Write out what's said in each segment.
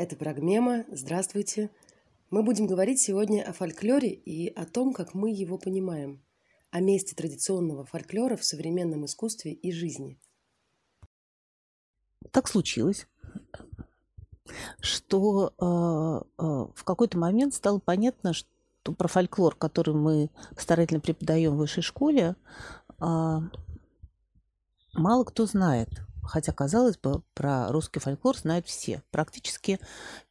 Это Прогмема. Здравствуйте. Мы будем говорить сегодня о фольклоре и о том, как мы его понимаем, о месте традиционного фольклора в современном искусстве и жизни. Так случилось, что э, э, в какой-то момент стало понятно, что про фольклор, который мы старательно преподаем в высшей школе, э, мало кто знает. Хотя, казалось бы, про русский фольклор знают все. Практически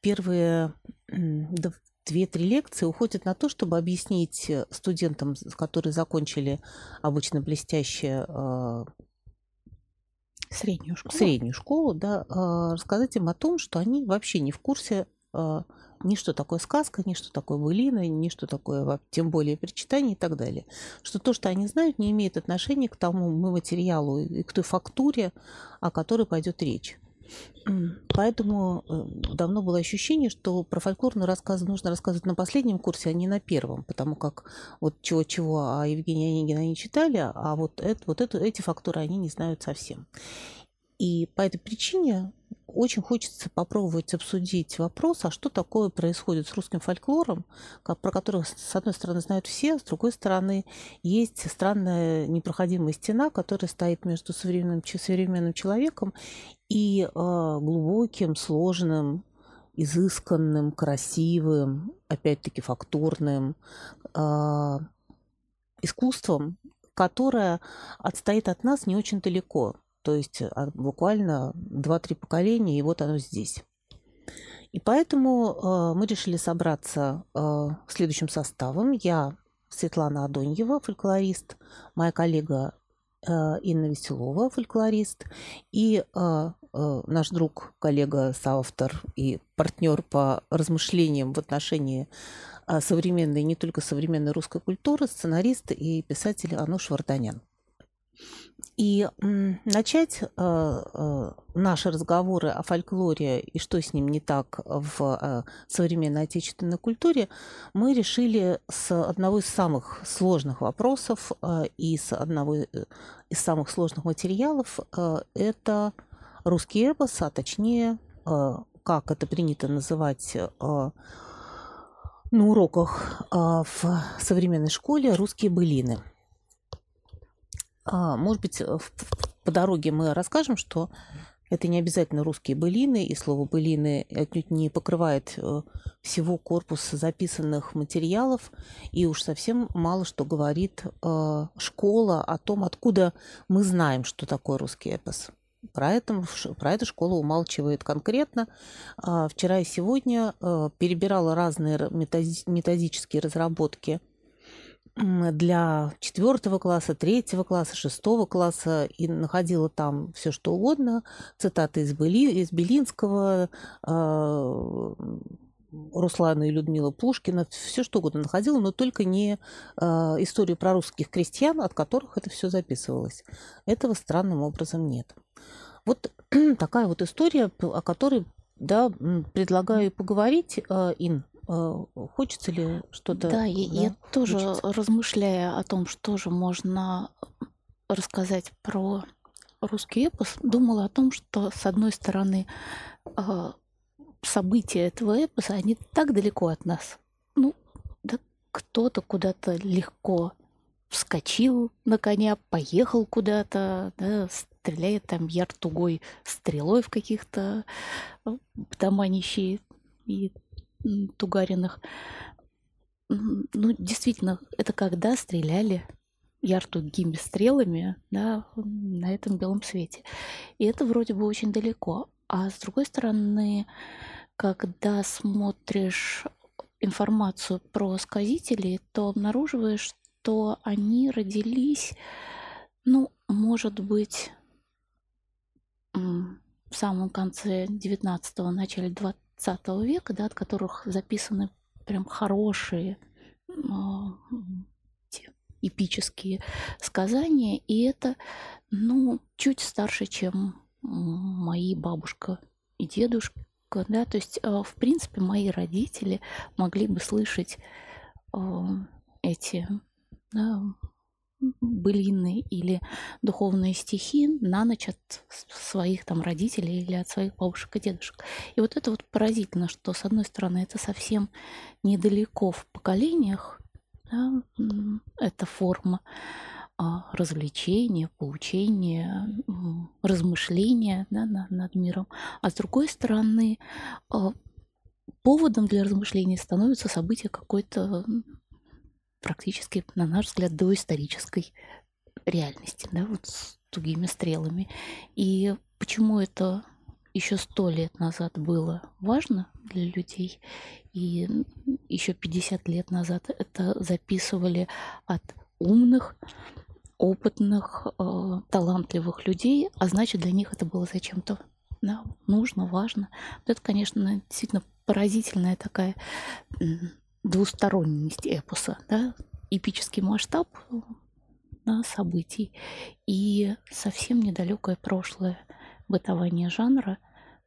первые две-три лекции уходят на то, чтобы объяснить студентам, которые закончили обычно блестящие среднюю школу, среднюю школу да, рассказать им о том, что они вообще не в курсе ни что такое сказка, ни что такое былина, ни что такое, тем более, причитание и так далее. Что то, что они знают, не имеет отношения к тому материалу и к той фактуре, о которой пойдет речь. Поэтому э, давно было ощущение, что про фольклорные рассказы нужно рассказывать на последнем курсе, а не на первом, потому как вот чего-чего о Евгении Онегина они читали, а вот, это, вот это, эти фактуры они не знают совсем. И по этой причине очень хочется попробовать обсудить вопрос, а что такое происходит с русским фольклором, про который, с одной стороны, знают все, с другой стороны, есть странная непроходимая стена, которая стоит между современным, современным человеком и э, глубоким, сложным, изысканным, красивым, опять-таки фактурным э, искусством, которое отстоит от нас не очень далеко то есть а, буквально 2-3 поколения, и вот оно здесь. И поэтому э, мы решили собраться э, следующим составом. Я Светлана Адоньева, фольклорист, моя коллега Инна Веселова, фольклорист, и наш друг, коллега, соавтор и партнер по размышлениям в отношении современной, не только современной русской культуры, сценарист и писатель Ануш Варданян. И начать э, э, наши разговоры о фольклоре и что с ним не так в э, современной отечественной культуре мы решили с одного из самых сложных вопросов и с одного из самых сложных материалов. Это русский эпос, а точнее, как это принято называть на уроках в современной школе, русские былины – может быть, э, по дороге мы расскажем, что это не обязательно русские былины, и слово былины отнюдь не покрывает э, всего корпуса записанных материалов, и уж совсем мало что говорит э, школа о том, откуда мы знаем, что такое русский эпос. Про это, про это школа умалчивает конкретно. А, вчера и сегодня перебирала разные методические разработки для четвертого класса, третьего класса, шестого класса и находила там все что угодно, цитаты из, Бели, из Белинского, э, Руслана и Людмила Пушкина, все что угодно находила, но только не э, историю про русских крестьян, от которых это все записывалось. Этого странным образом нет. Вот такая вот история, о которой да, предлагаю поговорить, э, Ин. Э, хочется ли что-то? Да, да, я тоже размышляя о том, что же можно рассказать про русский эпос, думала о том, что с одной стороны э, события этого эпоса, они так далеко от нас. Ну, да кто-то куда-то легко вскочил на коня, поехал куда-то, да, стреляет там яр тугой стрелой в каких-то дома нищие и Тугариных. Ну, действительно, это когда стреляли яртугими стрелами да, на этом белом свете. И это вроде бы очень далеко. А с другой стороны, когда смотришь информацию про сказителей, то обнаруживаешь, что они родились, ну, может быть, в самом конце 19-го, начале 20 20 века, да, от которых записаны прям хорошие а, эпические сказания, и это, ну, чуть старше, чем мои бабушка и дедушка, да, то есть, а, в принципе, мои родители могли бы слышать а, эти да, былины или духовные стихи на ночь от своих там родителей или от своих бабушек и дедушек. И вот это вот поразительно, что с одной стороны это совсем недалеко в поколениях, да, эта форма а, развлечения, поучения, размышления да, над миром. А с другой стороны, а, поводом для размышлений становится событие какой-то практически, на наш взгляд, доисторической реальности, да, вот с тугими стрелами. И почему это еще сто лет назад было важно для людей, и еще 50 лет назад это записывали от умных, опытных, э, талантливых людей, а значит, для них это было зачем-то да, нужно, важно. Это, конечно, действительно поразительная такая двусторонность эпоса, да, эпический масштаб да, событий и совсем недалекое прошлое бытование жанра.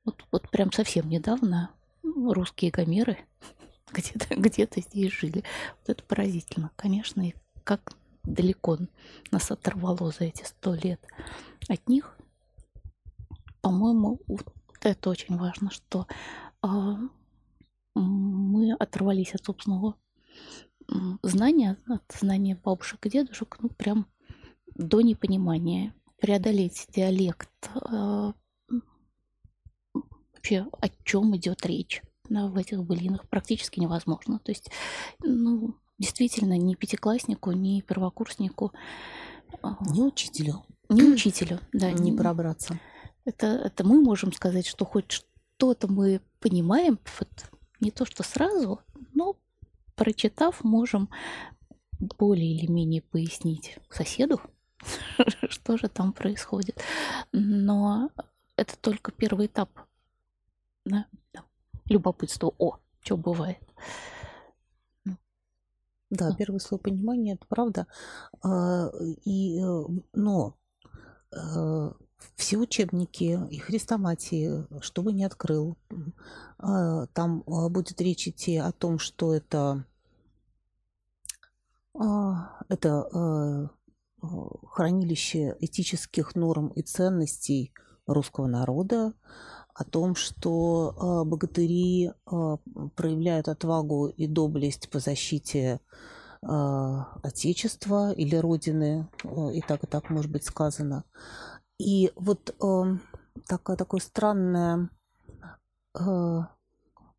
Вот, вот прям совсем недавно русские гомеры где-то где здесь жили. Вот это поразительно, конечно, и как далеко нас оторвало за эти сто лет от них. По-моему, вот это очень важно, что э, мы оторвались от собственного знания, от знания бабушек и дедушек, ну, прям до непонимания. Преодолеть диалект, э, вообще о чем идет речь да, в этих былинах практически невозможно. То есть, ну, действительно, ни пятикласснику, ни первокурснику. А, ни учителю. Ни учителю, да. Не пробраться. Это, это мы можем сказать, что хоть что-то мы понимаем, вот не то что сразу, но прочитав, можем более или менее пояснить соседу, что же там происходит. Но это только первый этап да, любопытства. О, что бывает. Да, первый слой понимания, это правда. А, и, э, но э, все учебники и хрестоматии, что бы ни открыл, а, там а, будет речь идти о том, что это, а, это хранилище этических норм и ценностей русского народа, о том, что богатыри проявляют отвагу и доблесть по защите Отечества или Родины, и так и так может быть сказано. И вот э, такая, такая странная, э,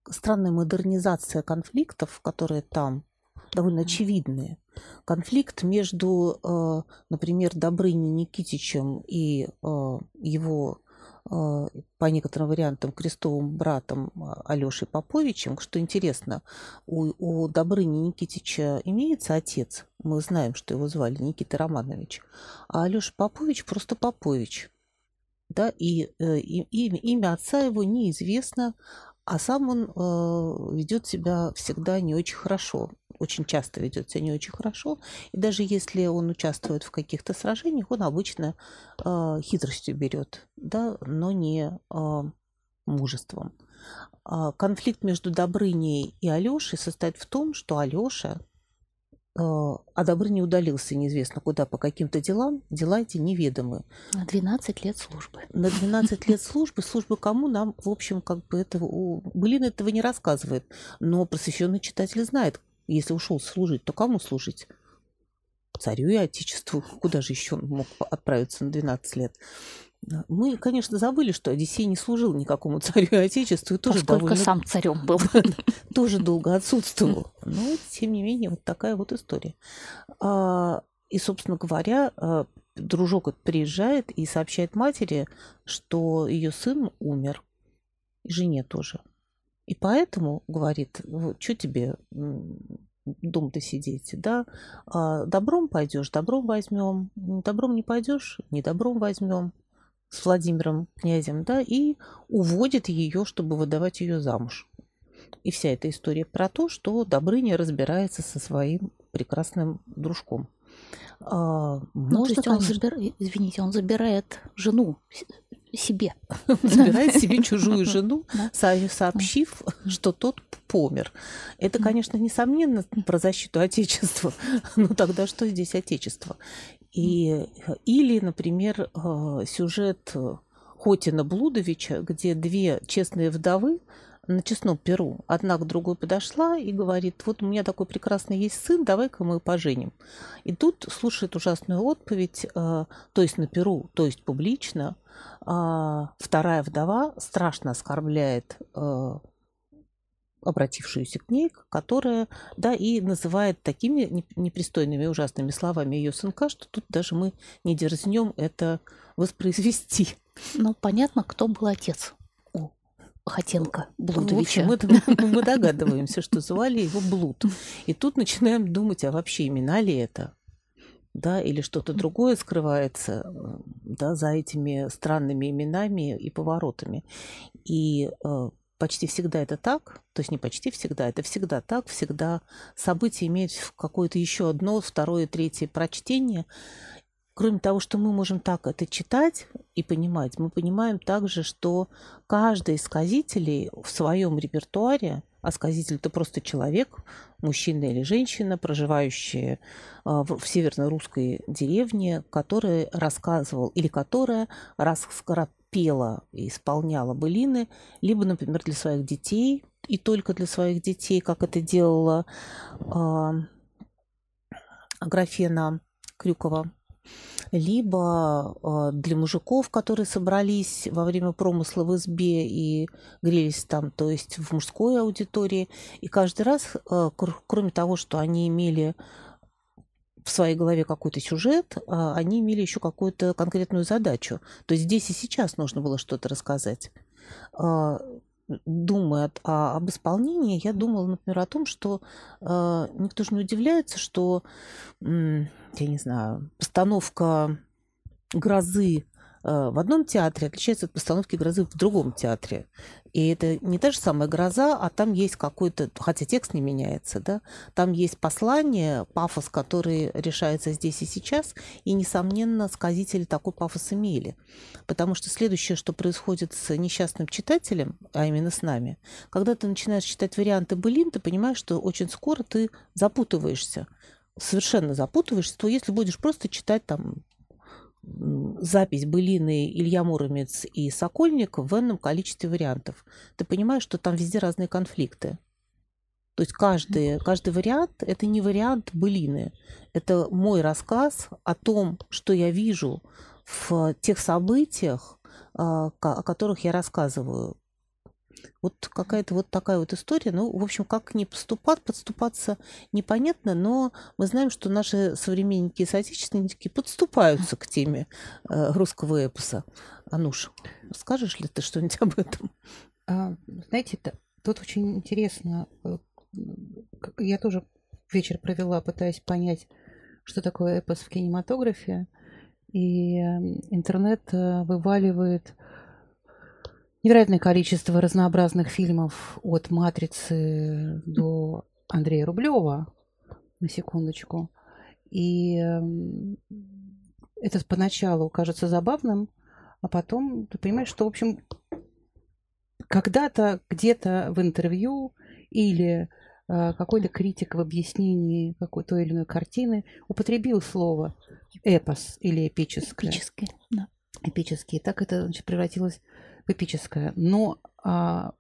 странная модернизация конфликтов, которые там довольно очевидные. Конфликт между, э, например, Добрыней Никитичем и э, его по некоторым вариантам крестовым братом Алешей Поповичем. Что интересно, у, у Добрыни Никитича имеется отец, мы знаем, что его звали Никита Романович, а Алеша Попович просто Попович. Да, и, э, и, и имя отца его неизвестно, а сам он э, ведет себя всегда не очень хорошо, очень часто ведет себя не очень хорошо. И даже если он участвует в каких-то сражениях, он обычно э, хитростью берет, да, но не э, мужеством. А конфликт между Добрыней и Алешей состоит в том, что Алеша а, а Добрыня удалился неизвестно куда по каким-то делам, дела эти неведомы. На 12 лет службы. На 12 лет службы. Службы кому нам, в общем, как бы этого... Былин этого не рассказывает. Но просвещенный читатель знает, если ушел служить, то кому служить? Царю и Отечеству. Куда же еще он мог отправиться на 12 лет? Мы, конечно, забыли, что Одиссей не служил никакому царю и отечеству. И тоже Поскольку довольно... сам царем был. тоже долго отсутствовал. Но, тем не менее, вот такая вот история. А, и, собственно говоря, а, дружок приезжает и сообщает матери, что ее сын умер. И жене тоже. И поэтому говорит, что тебе дом-то сидеть, да, а добром пойдешь, добром возьмем, добром не пойдешь, не добром возьмем с Владимиром князем, да, и уводит ее, чтобы выдавать ее замуж. И вся эта история про то, что Добрыня разбирается со своим прекрасным дружком. А, ну, можно, то есть он конечно... забир... извините, он забирает жену себе. Забирает себе чужую жену, сообщив, что тот помер. Это, конечно, несомненно про защиту Отечества. Но тогда что здесь Отечество? И, или, например, э, сюжет Хотина Блудовича, где две честные вдовы на честном перу одна к другой подошла и говорит, вот у меня такой прекрасный есть сын, давай-ка мы поженим. И тут слушает ужасную отповедь, э, то есть на перу, то есть публично, э, вторая вдова страшно оскорбляет э, обратившуюся к ней, которая, да, и называет такими непристойными и ужасными словами ее сынка, что тут даже мы не дерзнем это воспроизвести. Ну, понятно, кто был отец. Хотенко Блудовича. В общем, мы, мы догадываемся, что звали его Блуд. И тут начинаем думать, а вообще имена ли это? Да, или что-то другое скрывается да, за этими странными именами и поворотами. И э, почти всегда это так, то есть не почти всегда, это всегда так, всегда событие имеет какое-то еще одно, второе, третье прочтение, Кроме того, что мы можем так это читать и понимать, мы понимаем также, что каждый из сказителей в своем репертуаре, а сказитель это просто человек, мужчина или женщина, проживающие а, в северно-русской деревне, который рассказывал или которая пела и исполняла былины, либо, например, для своих детей, и только для своих детей, как это делала э, Графена Крюкова либо э, для мужиков, которые собрались во время промысла в избе и грелись там, то есть в мужской аудитории. И каждый раз, э, кроме того, что они имели в своей голове какой-то сюжет, а они имели еще какую-то конкретную задачу. То есть здесь и сейчас нужно было что-то рассказать. А, думая о, об исполнении, я думала, например, о том, что э, никто же не удивляется, что, я не знаю, постановка грозы в одном театре отличается от постановки грозы в другом театре. И это не та же самая гроза, а там есть какой-то, хотя текст не меняется, да, там есть послание, пафос, который решается здесь и сейчас, и, несомненно, сказители такой пафос имели. Потому что следующее, что происходит с несчастным читателем, а именно с нами, когда ты начинаешь читать варианты былин, ты понимаешь, что очень скоро ты запутываешься совершенно запутываешься, то если будешь просто читать там запись былины Илья Муромец и Сокольник в энном количестве вариантов. Ты понимаешь, что там везде разные конфликты. То есть каждый, каждый вариант – это не вариант былины. Это мой рассказ о том, что я вижу в тех событиях, а, о которых я рассказываю. Вот какая-то вот такая вот история. Ну, в общем, как не поступать, подступаться непонятно, но мы знаем, что наши современники и соотечественники подступаются к теме э, русского эпоса. Ануш, скажешь ли ты что-нибудь об этом? А, знаете, тут очень интересно. Э, я тоже вечер провела, пытаясь понять, что такое эпос в кинематографе. И эм, интернет э, вываливает невероятное количество разнообразных фильмов от «Матрицы» до Андрея Рублева, на секундочку. И эм, это поначалу кажется забавным, а потом ты понимаешь, что, в общем, когда-то где-то в интервью или э, какой-то критик в объяснении какой-то той или иной картины употребил слово эпос или эпическое. Эпическое, да. Эпические. Так это значит, превратилось эпическое. Но а,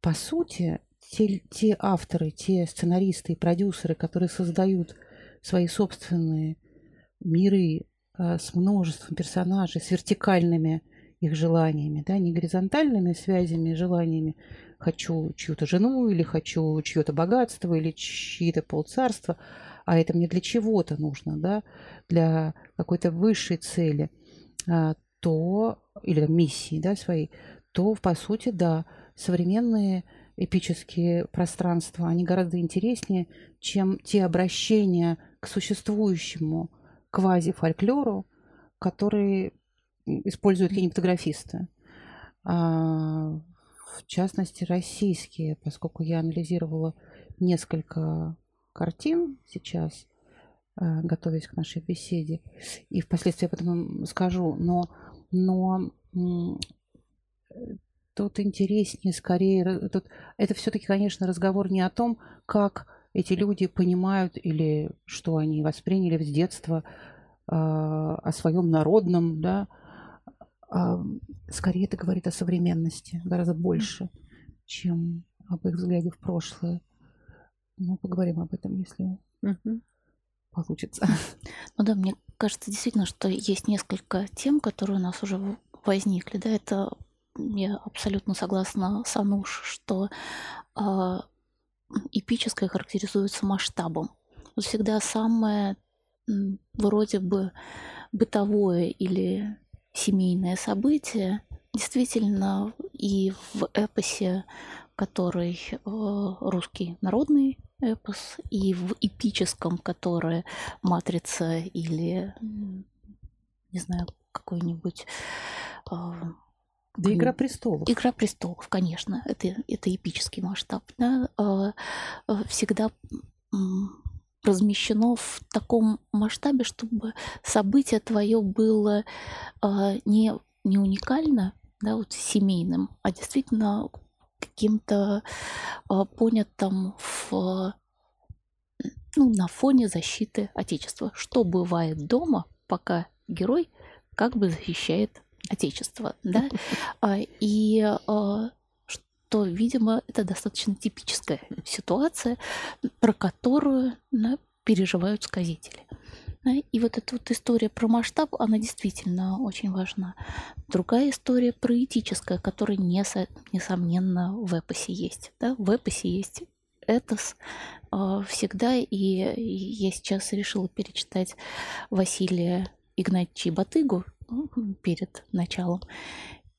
по сути, те, те авторы, те сценаристы и продюсеры, которые создают свои собственные миры а, с множеством персонажей, с вертикальными их желаниями, да, не горизонтальными связями, желаниями хочу чью-то жену или хочу чье-то богатство или чьи-то полцарства, а это мне для чего-то нужно, да, для какой-то высшей цели, а, то или миссии да, своей, то, по сути, да, современные эпические пространства, они гораздо интереснее, чем те обращения к существующему квази-фольклору, которые используют кинематографисты. А, в частности, российские, поскольку я анализировала несколько картин сейчас, а, готовясь к нашей беседе, и впоследствии об этом скажу, но но тут интереснее скорее... Тут, это все-таки, конечно, разговор не о том, как эти люди понимают или что они восприняли с детства э, о своем народном, да, а, скорее это говорит о современности гораздо больше, чем об их взгляде в прошлое. Ну, поговорим об этом, если угу. Получится. Ну да, мне кажется действительно, что есть несколько тем, которые у нас уже возникли. Да, это я абсолютно согласна с Ануш, что э, эпическое характеризуется масштабом. Всегда самое вроде бы бытовое или семейное событие, действительно и в эпосе, который э, русский народный эпос, и в эпическом, которое «Матрица» или, не знаю, какой-нибудь... Э, да, «Игра престолов». «Игра престолов», конечно, это, это эпический масштаб. Да? Э, всегда размещено в таком масштабе, чтобы событие твое было не, не уникально, да, вот семейным, а действительно каким-то э, понятым в, ну, на фоне защиты Отечества. Что бывает дома, пока герой как бы защищает Отечество, да, и то, видимо, это достаточно типическая ситуация, про которую да, переживают сказители. Да, и вот эта вот история про масштаб, она действительно очень важна. Другая история про этическое, которая несо, несомненно в эпосе есть. Да? В эпосе есть этос э, всегда, и, я сейчас решила перечитать Василия Игнатьевича Батыгу ну, перед началом.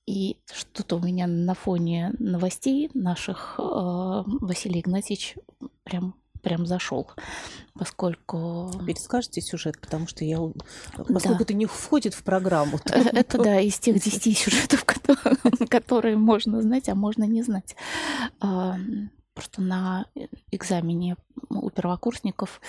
И что-то у меня на фоне новостей наших э, Василий Игнатьевич прям прям зашел, поскольку... Перескажите сюжет, потому что я... Поскольку да. это не входит в программу. То... Э, это, да, из тех десяти сюжетов, которые можно знать, а можно не знать. Просто на экзамене у первокурсников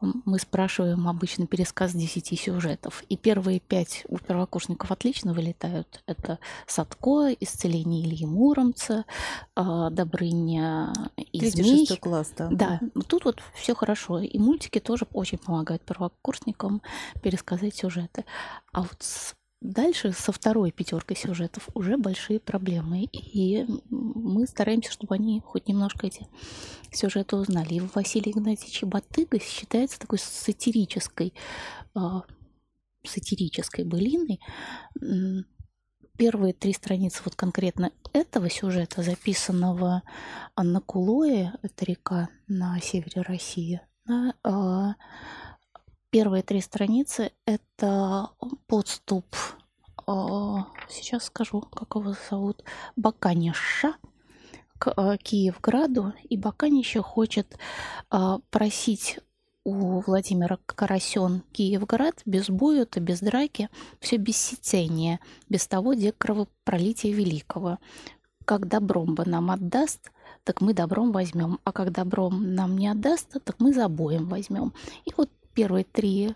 мы спрашиваем обычно пересказ 10 сюжетов. И первые пять у первокурсников отлично вылетают. Это Садко, Исцеление Ильи Муромца, а, Добрыня и Змей. класс, да. Да, тут вот все хорошо. И мультики тоже очень помогают первокурсникам пересказать сюжеты. А вот с Дальше со второй пятеркой сюжетов уже большие проблемы. И мы стараемся, чтобы они хоть немножко эти сюжеты узнали. И Василий Игнатьевич Батыга считается такой сатирической, э, сатирической былиной. Первые три страницы вот конкретно этого сюжета, записанного на Кулое, это река на севере России, да, э, Первые три страницы – это подступ. А, сейчас скажу, как его зовут. Баканиша к а, Киевграду. И Баканище хочет а, просить у Владимира Карасен Киевград без боя-то, без драки, все без сетения, без того, где кровопролития великого. Как добром бы нам отдаст, так мы добром возьмем, а как добром нам не отдаст, так мы за боем возьмем. И вот первые три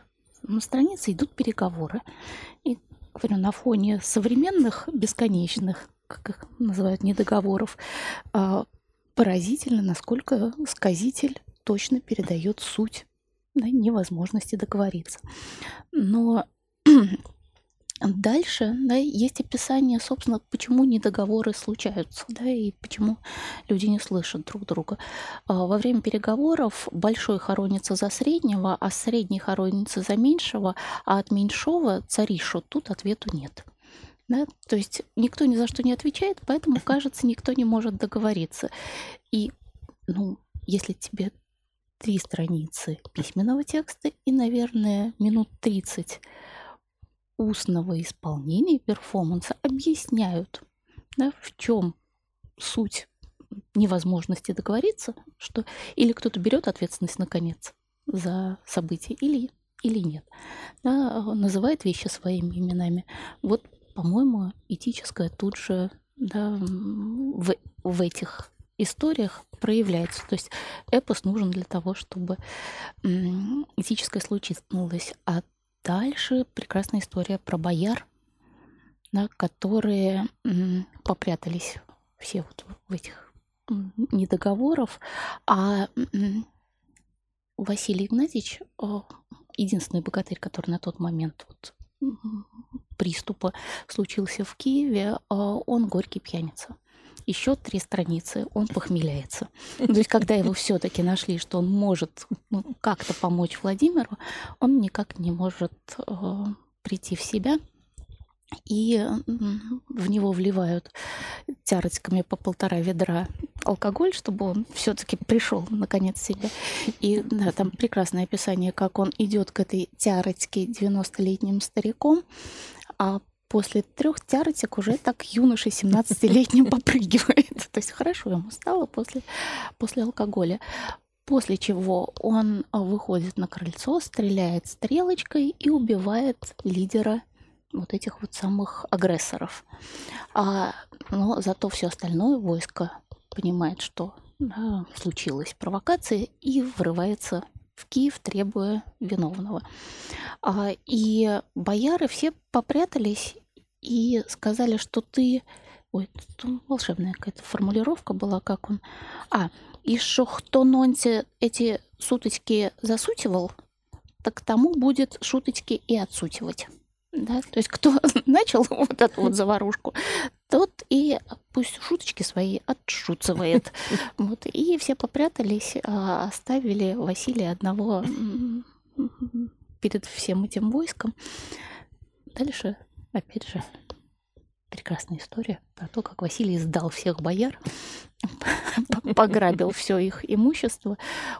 страницы идут переговоры. И, говорю, на фоне современных бесконечных, как их называют, недоговоров, а, поразительно, насколько сказитель точно передает суть да, невозможности договориться. Но Дальше да, есть описание, собственно, почему недоговоры случаются, да, и почему люди не слышат друг друга. А, во время переговоров большой хоронится за среднего, а средний хоронится за меньшего, а от меньшого царишу тут ответу нет. Да? То есть никто ни за что не отвечает, поэтому, кажется, никто не может договориться. И, ну, если тебе три страницы письменного текста и, наверное, минут 30 устного исполнения перформанса объясняют, да, в чем суть невозможности договориться, что или кто-то берет ответственность наконец за событие, или, или нет. Да, называет вещи своими именами. Вот, по-моему, этическое тут же да, в, в этих историях проявляется. То есть эпос нужен для того, чтобы этическое случилось. А Дальше прекрасная история про бояр, да, которые попрятались все вот в этих недоговоров, а Василий Игнатьевич, единственный богатырь, который на тот момент вот приступа случился в Киеве, он горький пьяница еще три страницы, он похмеляется. То есть, когда его все-таки нашли, что он может ну, как-то помочь Владимиру, он никак не может э, прийти в себя. И в него вливают тярочками по полтора ведра алкоголь, чтобы он все-таки пришел наконец в себя. И да, там прекрасное описание, как он идет к этой тярочке 90-летним стариком, а после трех тяротик уже так юноша 17-летним попрыгивает. То есть хорошо ему стало после, после алкоголя. После чего он выходит на крыльцо, стреляет стрелочкой и убивает лидера вот этих вот самых агрессоров. А, но зато все остальное войско понимает, что да, случилась провокация и врывается в Киев, требуя виновного. А, и бояры все попрятались и сказали, что ты... Ой, тут волшебная какая-то формулировка была, как он... А, и что кто нонте эти суточки засутивал, так тому будет шуточки и отсутивать. Да? То есть кто начал вот эту вот заварушку, тот и пусть шуточки свои отшуцывает. Вот. И все попрятались, а оставили Василия одного перед всем этим войском. Дальше, опять же, прекрасная история про то, как Василий сдал всех бояр, пограбил все их имущество,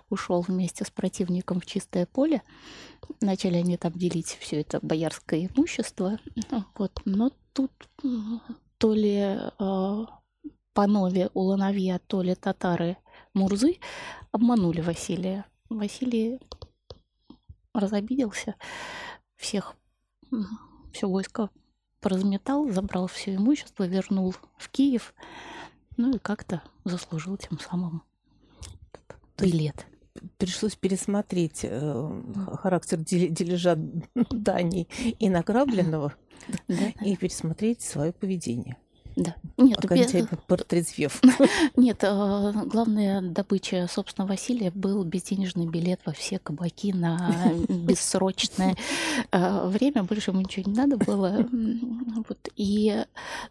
ушел вместе с противником в чистое поле. Начали они там делить все это боярское имущество. Вот. Но тут то ли э, панове Улановья, то ли татары Мурзы обманули Василия. Василий разобиделся, всех, все войско поразметал, забрал все имущество, вернул в Киев, ну и как-то заслужил тем самым билет. Пришлось пересмотреть э, характер дележа Дании и награбленного и пересмотреть свое поведение. Да. Нет, Окончательно без... портрезвев. Нет, а, главная добыча, собственно, Василия был безденежный билет во все кабаки на бессрочное а, время. Больше ему ничего не надо было. Вот. И,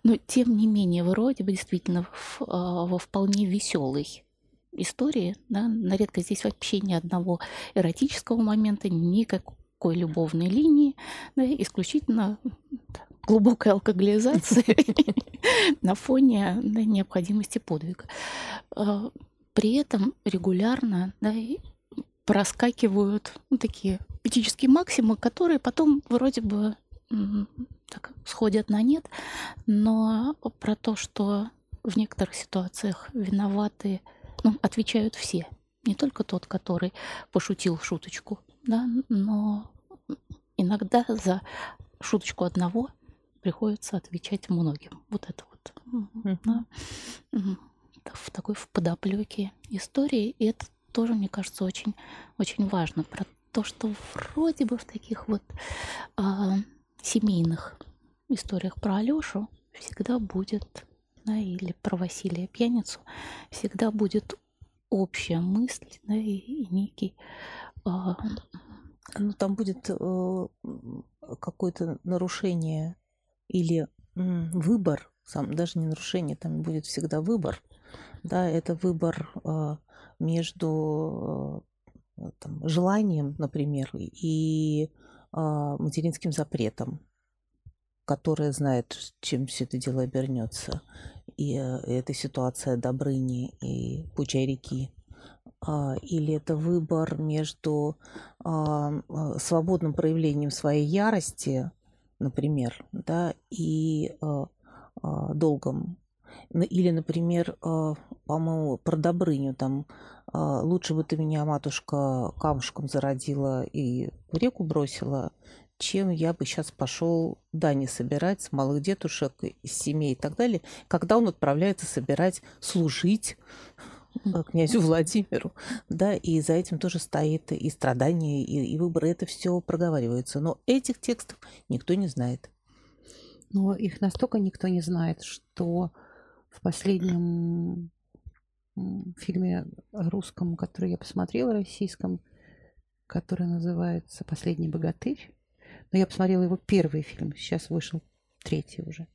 но, тем не менее, вроде бы действительно а, во вполне веселой истории, да, на редкость здесь вообще ни одного эротического момента, никакой любовной линии, да, исключительно глубокой алкоголизации на фоне необходимости подвига. А, при этом регулярно проскакивают ну, такие этические максимумы, которые потом вроде бы сходят на нет, но про то, что в некоторых ситуациях виноваты, ну, отвечают все. Не только тот, который пошутил шуточку, да, но иногда за шуточку одного приходится отвечать многим. Вот это вот. Mm-hmm. Да. В такой в подоплеке истории. И это тоже, мне кажется, очень, очень важно. Про то, что вроде бы в таких вот а, семейных историях про Алёшу всегда будет, да, или про Василия Пьяницу, всегда будет общая мысль, да, и, и некий а, ну, там будет э, какое-то нарушение или выбор, сам даже не нарушение, там будет всегда выбор, да, это выбор э, между э, там, желанием, например, и э, материнским запретом, которое знает, чем все это дело обернется. И э, эта ситуация Добрыни и Пучай реки. А, или это выбор между а, свободным проявлением своей ярости например, да, и э, э, долгом. Или, например, э, по-моему, про Добрыню там э, лучше бы ты меня, матушка, камушком зародила и в реку бросила, чем я бы сейчас пошел дани собирать с малых детушек, из семей и так далее, когда он отправляется собирать, служить князю Владимиру, да, и за этим тоже стоит и страдания, и, и выборы, это все проговаривается. Но этих текстов никто не знает. Но их настолько никто не знает, что в последнем фильме русском, который я посмотрела, российском, который называется «Последний богатырь». Но я посмотрела его первый фильм, сейчас вышел третий уже.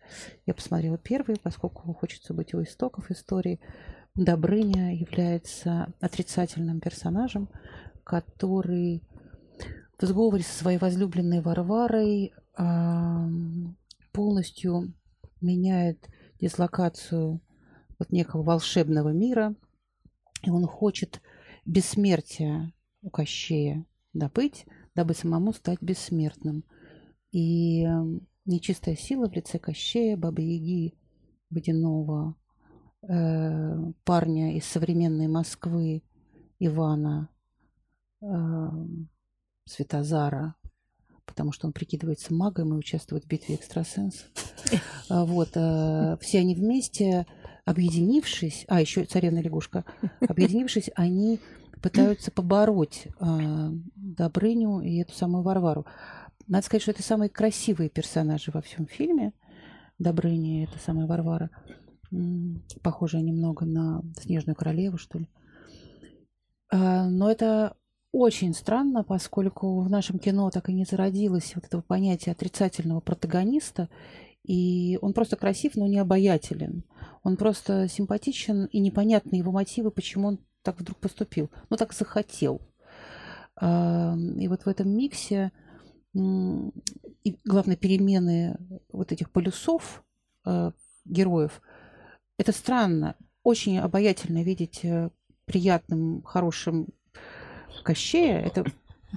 Я посмотрела первый, поскольку хочется быть у истоков истории. Добрыня является отрицательным персонажем, который в сговоре со своей возлюбленной Варварой полностью меняет дислокацию вот некого волшебного мира, и он хочет бессмертия у Кощея добыть, дабы самому стать бессмертным. И нечистая сила в лице Кощея, Бабы-Яги, Водяного, парня из современной Москвы, Ивана, э, Светозара, потому что он прикидывается магом и участвует в битве экстрасенсов. А, вот, э, все они вместе, объединившись, а еще царевна лягушка, объединившись, они пытаются побороть э, Добрыню и эту самую Варвару. Надо сказать, что это самые красивые персонажи во всем фильме. Добрыня и эта самая Варвара. Похожая немного на Снежную королеву, что ли. А, но это очень странно, поскольку в нашем кино так и не зародилось вот этого понятия отрицательного протагониста, и он просто красив, но не обаятелен. Он просто симпатичен, и непонятны его мотивы, почему он так вдруг поступил. Ну, так захотел. И вот в этом миксе и, главное, перемены вот этих полюсов э, героев, это странно. Очень обаятельно видеть э, приятным, хорошим Кощея. Это,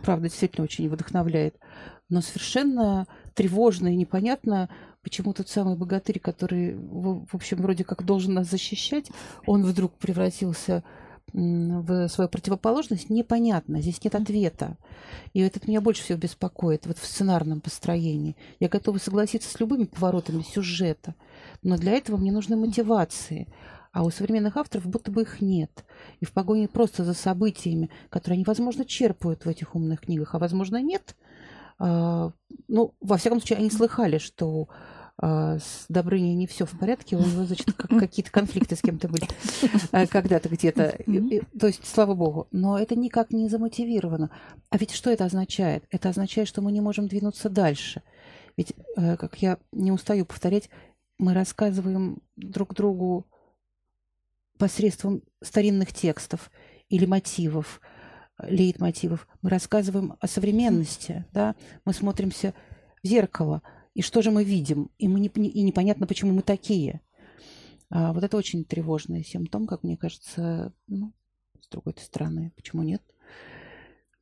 правда, действительно очень вдохновляет. Но совершенно тревожно и непонятно, почему тот самый богатырь, который, в, общем, вроде как должен нас защищать, он вдруг превратился свою противоположность, непонятно. Здесь нет ответа. И это меня больше всего беспокоит вот в сценарном построении. Я готова согласиться с любыми поворотами сюжета, но для этого мне нужны мотивации. А у современных авторов будто бы их нет. И в погоне просто за событиями, которые они, возможно, черпают в этих умных книгах, а возможно, нет. А, ну, во всяком случае, они слыхали, что с Добрыней не все в порядке, у него, значит, какие-то конфликты с кем-то были а, когда-то где-то. То есть, слава богу. Но это никак не замотивировано. А ведь что это означает? Это означает, что мы не можем двинуться дальше. Ведь, э, как я не устаю повторять, мы рассказываем друг другу посредством старинных текстов или мотивов, лейтмотивов. Мы рассказываем о современности, да? мы смотримся в зеркало, и что же мы видим, и, мы не, и непонятно, почему мы такие. А вот это очень тревожный симптом, как мне кажется, ну, с другой стороны, почему нет?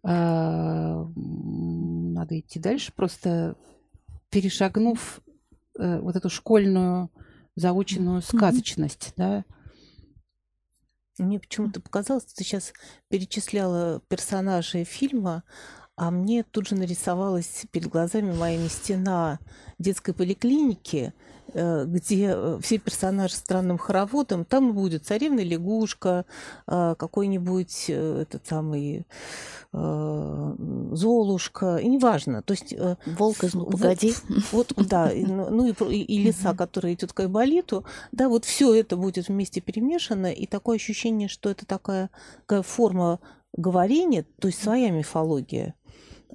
А, надо идти дальше, просто перешагнув э, вот эту школьную заученную сказочность, mm-hmm. да, мне почему-то показалось, ты сейчас перечисляла персонажей фильма, а мне тут же нарисовалась перед глазами моими стена детской поликлиники, Э, где э, все персонажи странным хороводом, там будет царевна лягушка, э, какой-нибудь этот самый Золушка, и неважно. То есть, Волк из «Ну, погоди». Вот, да, ну, ну и, и лиса, которая идет к Айболиту, да, вот все это будет вместе перемешано, и такое ощущение, что это такая, такая форма говорения, то есть своя мифология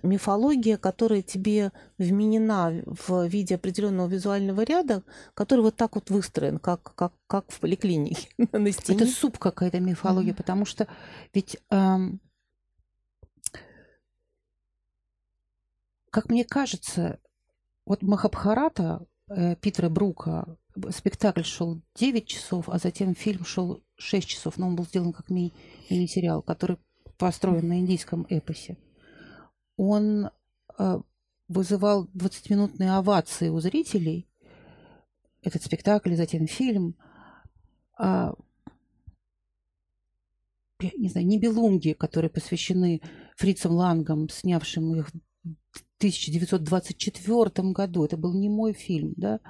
мифология, которая тебе вменена в виде определенного визуального ряда, который вот так вот выстроен, как, как, как в поликлинике на стене. Это суп какая-то мифология, mm-hmm. потому что ведь, эм, как мне кажется, вот Махабхарата э, Питера Брука, спектакль шел 9 часов, а затем фильм шел 6 часов, но он был сделан как ми- мини-сериал, который построен на индийском эпосе он э, вызывал 20-минутные овации у зрителей. Этот спектакль, затем фильм. А, не знаю, Нибелунги, которые посвящены Фрицам Лангам, снявшим их в 1924 году. Это был не мой фильм, да?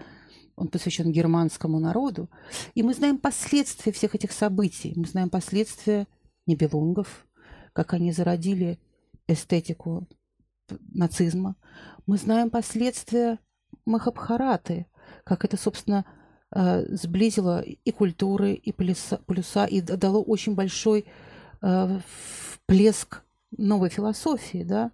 Он посвящен германскому народу. И мы знаем последствия всех этих событий. Мы знаем последствия Нибелунгов, как они зародили эстетику нацизма. Мы знаем последствия Махабхараты, как это, собственно, э, сблизило и культуры, и полюса и дало очень большой э, плеск новой философии, да.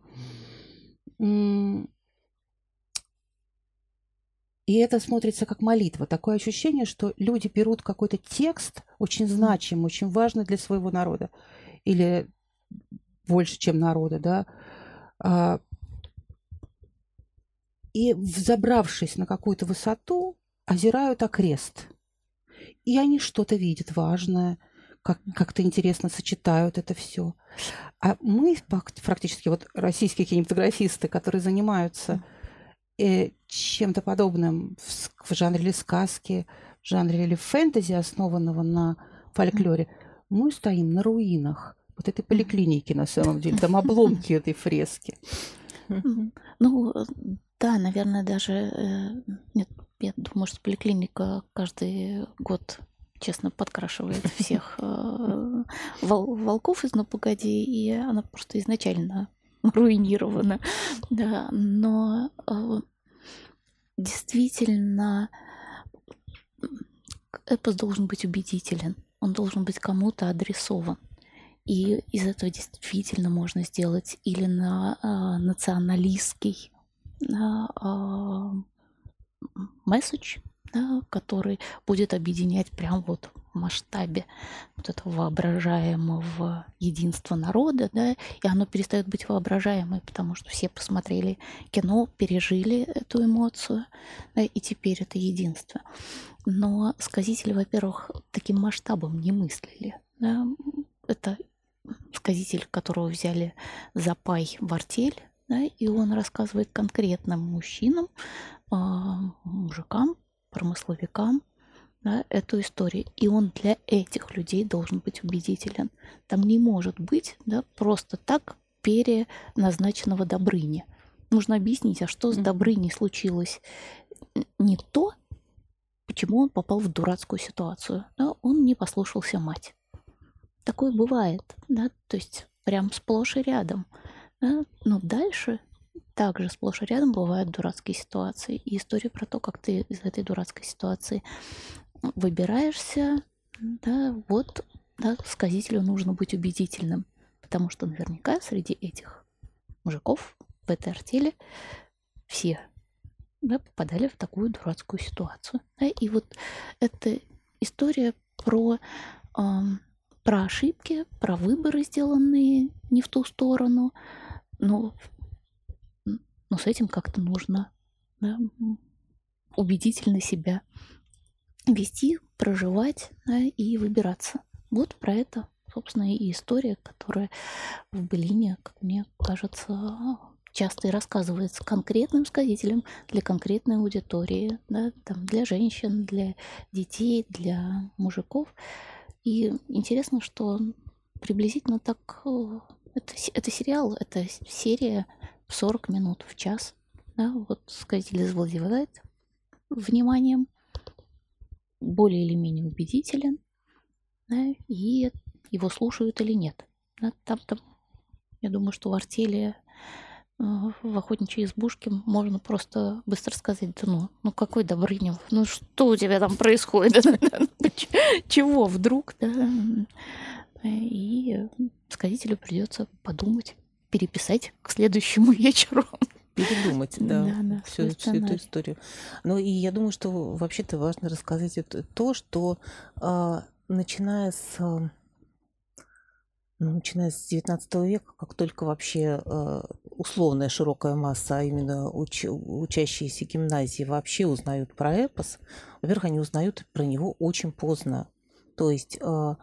И это смотрится как молитва. Такое ощущение, что люди берут какой-то текст, очень значимый, очень важный для своего народа, или больше, чем народа, да, а, и, взобравшись на какую-то высоту, озирают окрест. И они что-то видят важное, как, как-то интересно сочетают это все. А мы практически вот российские кинематографисты, которые занимаются э, чем-то подобным в, в жанре или сказки, в жанре или фэнтези, основанного на фольклоре, мы стоим на руинах вот этой поликлиники на самом деле, там обломки этой фрески. Ну, да, наверное, даже... Э, нет, я думаю, что поликлиника каждый год честно подкрашивает всех э, волков из «Ну, погоди», и она просто изначально руинирована. Да, но э, действительно эпос должен быть убедителен, он должен быть кому-то адресован. И из этого действительно можно сделать или на э, националистский месседж, да, который будет объединять прям вот в масштабе вот этого воображаемого единства народа, да, и оно перестает быть воображаемым, потому что все посмотрели кино, пережили эту эмоцию, да, и теперь это единство. Но сказители, во-первых, таким масштабом не мыслили. Да. Это сказитель, которого взяли за пай в артель, да, и он рассказывает конкретным мужчинам, э, мужикам, промысловикам да, эту историю. И он для этих людей должен быть убедителен. Там не может быть да, просто так переназначенного Добрыни. Нужно объяснить, а что с Добрыней случилось не то, почему он попал в дурацкую ситуацию. Да, он не послушался мать. Такое бывает, да, то есть прям сплошь и рядом. Да? Но дальше также сплошь и рядом бывают дурацкие ситуации. И история про то, как ты из этой дурацкой ситуации выбираешься, да, вот да, сказителю нужно быть убедительным. Потому что наверняка среди этих мужиков в этой артели все да, попадали в такую дурацкую ситуацию. Да? И вот эта история про про ошибки, про выборы, сделанные не в ту сторону. Но, но с этим как-то нужно да, убедительно себя вести, проживать да, и выбираться. Вот про это, собственно, и история, которая в Былине, как мне кажется, часто и рассказывается конкретным сказителям для конкретной аудитории, да, там, для женщин, для детей, для мужиков. И интересно, что приблизительно так... Это, это сериал, это серия 40 минут в час. Да, вот сказатель завладевает вниманием, более или менее убедителен, да, и его слушают или нет. Да, там, там, я думаю, что в артели э, в охотничьей избушке можно просто быстро сказать, да ну, ну какой Добрынев, ну что у тебя там происходит? чего вдруг, и сказителю придется подумать, переписать к следующему вечеру. Передумать, да, да, да всю, всю эту историю. Ну и я думаю, что вообще-то важно рассказать это, то, что а, начиная с ну, начиная с XIX века, как только вообще э, условная широкая масса, а именно уч, учащиеся гимназии вообще узнают про эпос, во-первых, они узнают про него очень поздно. То есть э, э,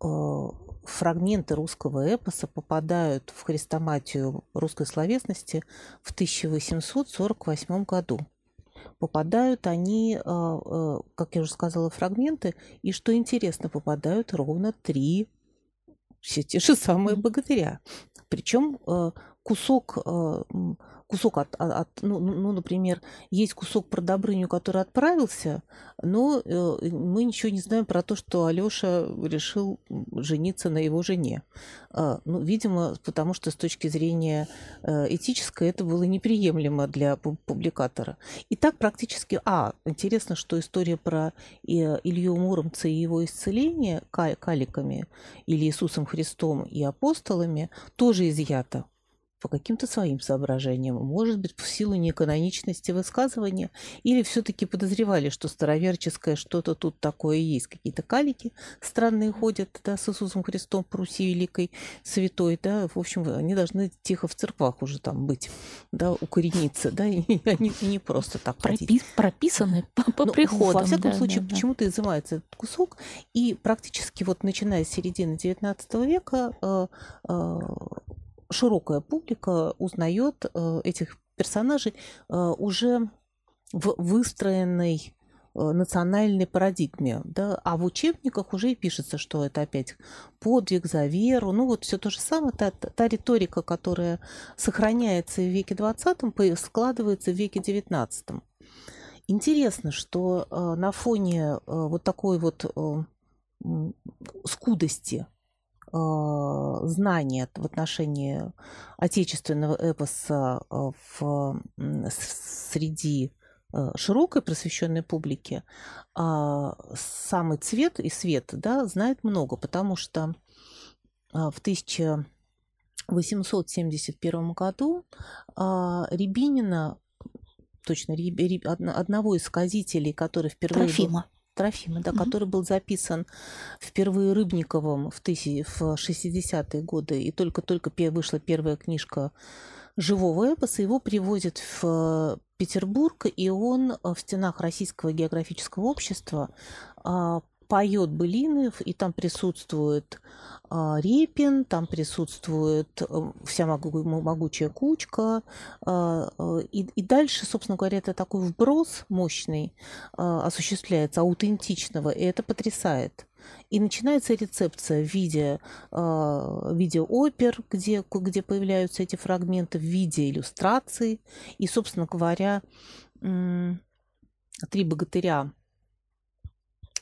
фрагменты русского эпоса попадают в хрестоматию русской словесности в 1848 году. Попадают они, э, э, как я уже сказала, фрагменты, и что интересно, попадают ровно три все те же самые богатыря. Причем э, кусок кусок от, от ну, ну, ну, например, есть кусок про Добрыню, который отправился, но э, мы ничего не знаем про то, что Алёша решил жениться на его жене. Э, ну, видимо, потому что с точки зрения э, этической это было неприемлемо для публикатора. И так практически... А, интересно, что история про э, Илью Муромца и его исцеление каликами или Иисусом Христом и апостолами тоже изъята по каким-то своим соображениям, может быть, в силу неканоничности высказывания, или все-таки подозревали, что староверческое что-то тут такое есть, какие-то калики странные ходят да, с Иисусом Христом по Руси Великой Святой, да, в общем, они должны тихо в церквах уже там быть, да, укорениться, да, и они не просто так ходить. Прописаны по, по ну, приходам. Во всяком да, случае, да, почему-то изымается этот кусок, и практически вот начиная с середины XIX века э, э, широкая публика узнает э, этих персонажей э, уже в выстроенной э, национальной парадигме, да, а в учебниках уже и пишется, что это опять подвиг за веру, ну вот все то же самое, та, та риторика, которая сохраняется в веке 20 складывается в веке 19 Интересно, что на фоне вот такой вот скудости знания в отношении отечественного эпоса а, в, среди а, широкой просвещенной публики самый цвет и свет да, знает много, потому что в 1871 году Рябинина, точно одного из сказителей, который впервые... Трофима. Трофима, да, mm-hmm. который был записан впервые Рыбниковым в, тысяч, в 60-е годы, и только-только вышла первая книжка живого эпоса, его привозят в Петербург, и он в стенах Российского географического общества а, поет Былинов, и там присутствует а, Репин, там присутствует э, вся могу, могучая кучка. А, э, и, и дальше, собственно говоря, это такой вброс мощный а, осуществляется, аутентичного, и это потрясает. И начинается рецепция в виде, в виде опер, где, где появляются эти фрагменты, в виде иллюстраций. И, собственно говоря, «Три богатыря»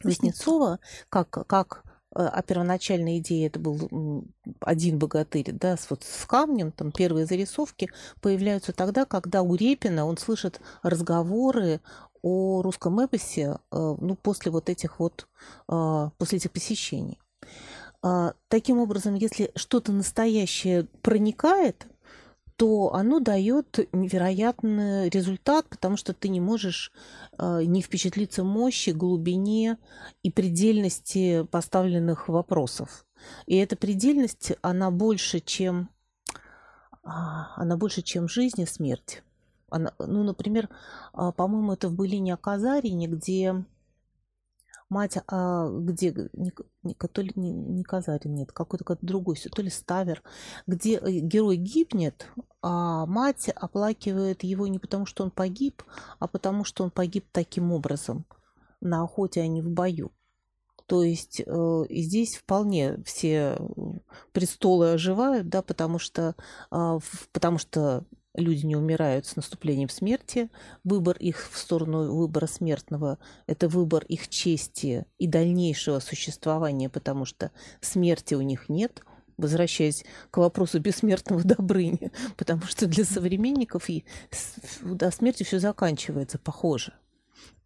Васнецова, как, как э, а первоначальная идея это был один богатырь, да, с, вот с камнем, там первые зарисовки появляются тогда, когда у Репина он слышит разговоры о русском эпосе, э, ну, после вот этих вот, э, после этих посещений. А, таким образом, если что-то настоящее проникает то оно дает невероятный результат, потому что ты не можешь э, не впечатлиться мощи, глубине и предельности поставленных вопросов. И эта предельность, она больше, чем, а, она больше, чем жизнь и смерть. Она, ну, например, а, по-моему, это в «Былине о Казарине», где мать, а, где, не, не, то ли не, не Казарин, нет, какой-то какой другой, то ли Ставер, где э, герой гибнет, а мать оплакивает его не потому, что он погиб, а потому, что он погиб таким образом на охоте, а не в бою. То есть э, здесь вполне все престолы оживают, да, потому что, э, потому что люди не умирают с наступлением смерти. Выбор их в сторону выбора смертного – это выбор их чести и дальнейшего существования, потому что смерти у них нет – возвращаясь к вопросу бессмертного Добрыни, потому что для современников и до смерти все заканчивается, похоже.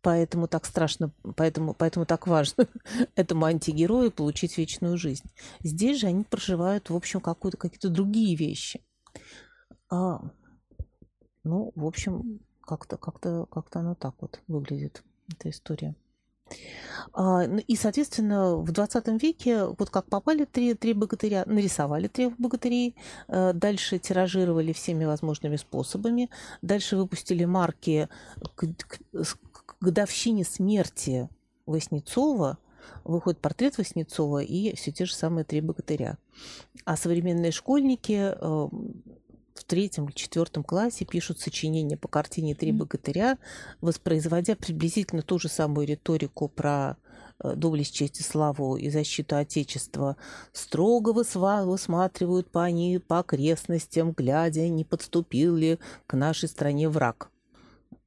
Поэтому так страшно, поэтому, поэтому так важно этому антигерою получить вечную жизнь. Здесь же они проживают, в общем, какие-то другие вещи. А, ну, в общем, как-то как-то как-то оно так вот выглядит, эта история. А, ну и, соответственно, в 20 веке, вот как попали три, три богатыря, нарисовали трех богатырей, э, дальше тиражировали всеми возможными способами, дальше выпустили марки к, к годовщине смерти Васнецова, выходит портрет Васнецова и все те же самые три богатыря. А современные школьники э, в третьем или четвертом классе пишут сочинения по картине «Три богатыря», воспроизводя приблизительно ту же самую риторику про э, доблесть, честь и славу и защиту Отечества, строго высматривают по, они, по окрестностям, глядя, не подступил ли к нашей стране враг.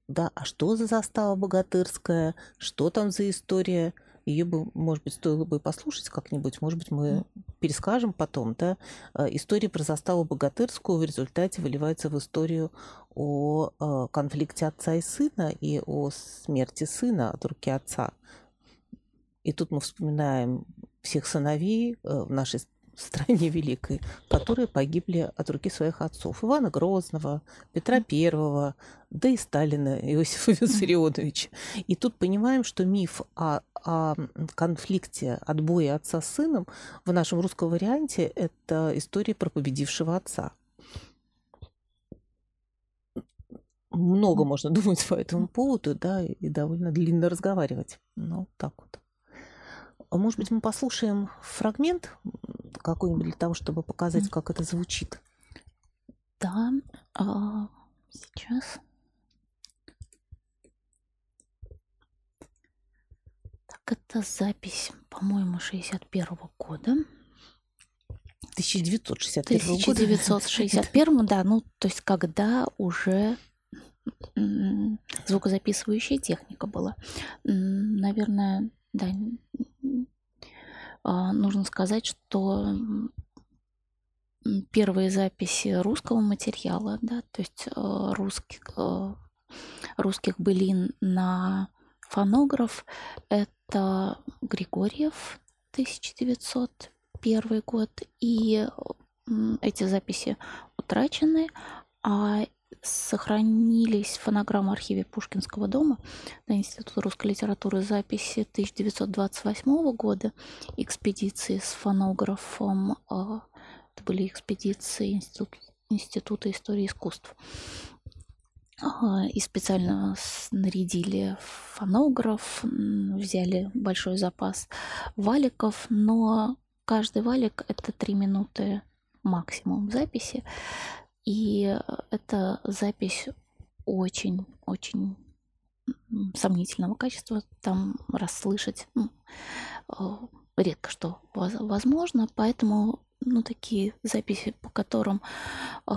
Да, а что за застава богатырская? Что там за история? Ее бы, может быть, стоило бы послушать как-нибудь. Может быть, мы перескажем потом, да? Э, история про заставу богатырскую в результате выливается в историю о э, конфликте отца и сына и о смерти сына от руки отца. И тут мы вспоминаем всех сыновей э, в нашей стране великой, которые погибли от руки своих отцов. Ивана Грозного, Петра Первого, да и Сталина, Иосифа Виссарионовича. И тут понимаем, что миф о, о конфликте отбоя отца с сыном в нашем русском варианте – это история про победившего отца. Много можно думать по этому поводу, да, и довольно длинно разговаривать. Ну, так вот. А может быть, мы послушаем фрагмент какой-нибудь для того, чтобы показать, как это звучит? Да, а, сейчас. Так, это запись, по-моему, 61 года. 1961 года. 1961, да, ну, то есть когда уже звукозаписывающая техника была. Наверное, да, а, нужно сказать, что первые записи русского материала, да, то есть а, русских, а, русских былин на фонограф, это Григорьев, 1901 год, и эти записи утрачены, а сохранились фонограммы архиве Пушкинского дома на Института русской литературы записи 1928 года экспедиции с фонографом. А, это были экспедиции Института, Института истории искусств. А, и специально снарядили фонограф, взяли большой запас валиков, но каждый валик это три минуты максимум записи. И э, эта запись очень-очень сомнительного качества. Там расслышать ну, редко что возможно, поэтому ну, такие записи, по которым э,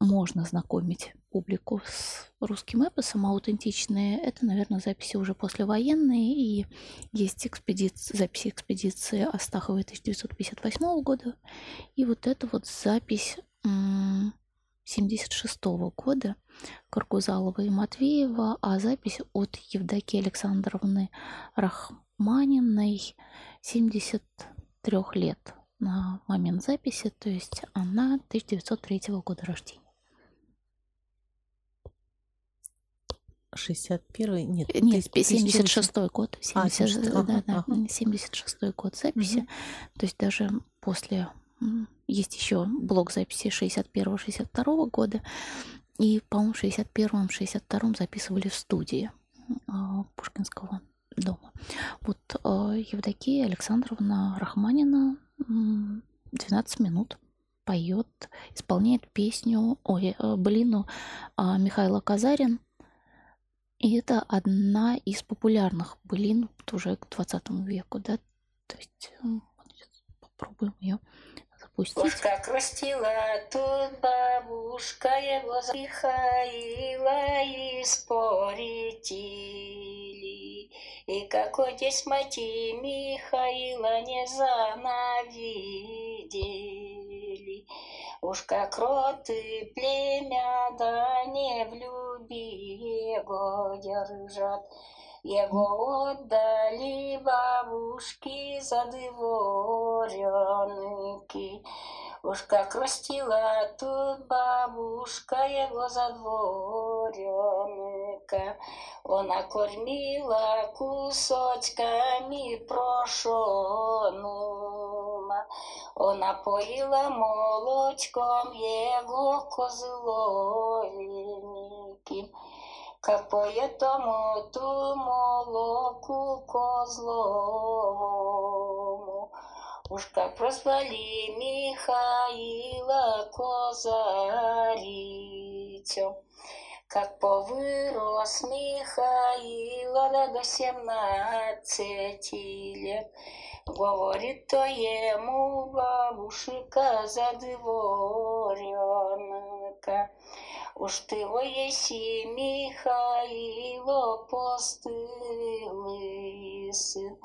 можно знакомить публику с русским эпосом, аутентичные, это, наверное, записи уже послевоенные, и есть экспедиции, записи экспедиции Астаховой 1958 года, и вот эта вот запись 76 года Каргузалова и Матвеева, а запись от Евдокии Александровны Рахманиной 73 лет на момент записи, то есть она 1903 года рождения. 61 нет, нет 76 год 70, а, 76, да, ага, да, 76 год записи угу. то есть даже после есть еще блок записи 61-62 года. И, по-моему, в 61-м, 62-м записывали в студии а, Пушкинского дома. Вот а, Евдокия Александровна Рахманина 12 минут поет, исполняет песню, ой, э, блину а, Михаила Казарин. И это одна из популярных былин уже к 20 веку, да, то есть попробуем ее запустить. Вот как растила тут бабушка его Михаила и спорители. И какой здесь мати Михаила не занавидели. Уж как роты племя, да не в любви его держат. Его отдали бабушки за дворянки. Уж как растила тут бабушка его за дворянка. Она кормила кусочками прошеного. Она поила молочком его козловеньким. Капає тому ту молоку козлому. Уж как прозвали Михаила Козарицю. как повырос Михаил до семнадцати лет. Говорит то ему бабушка задворенка. Уж ты еси, Михаило, постылый сын.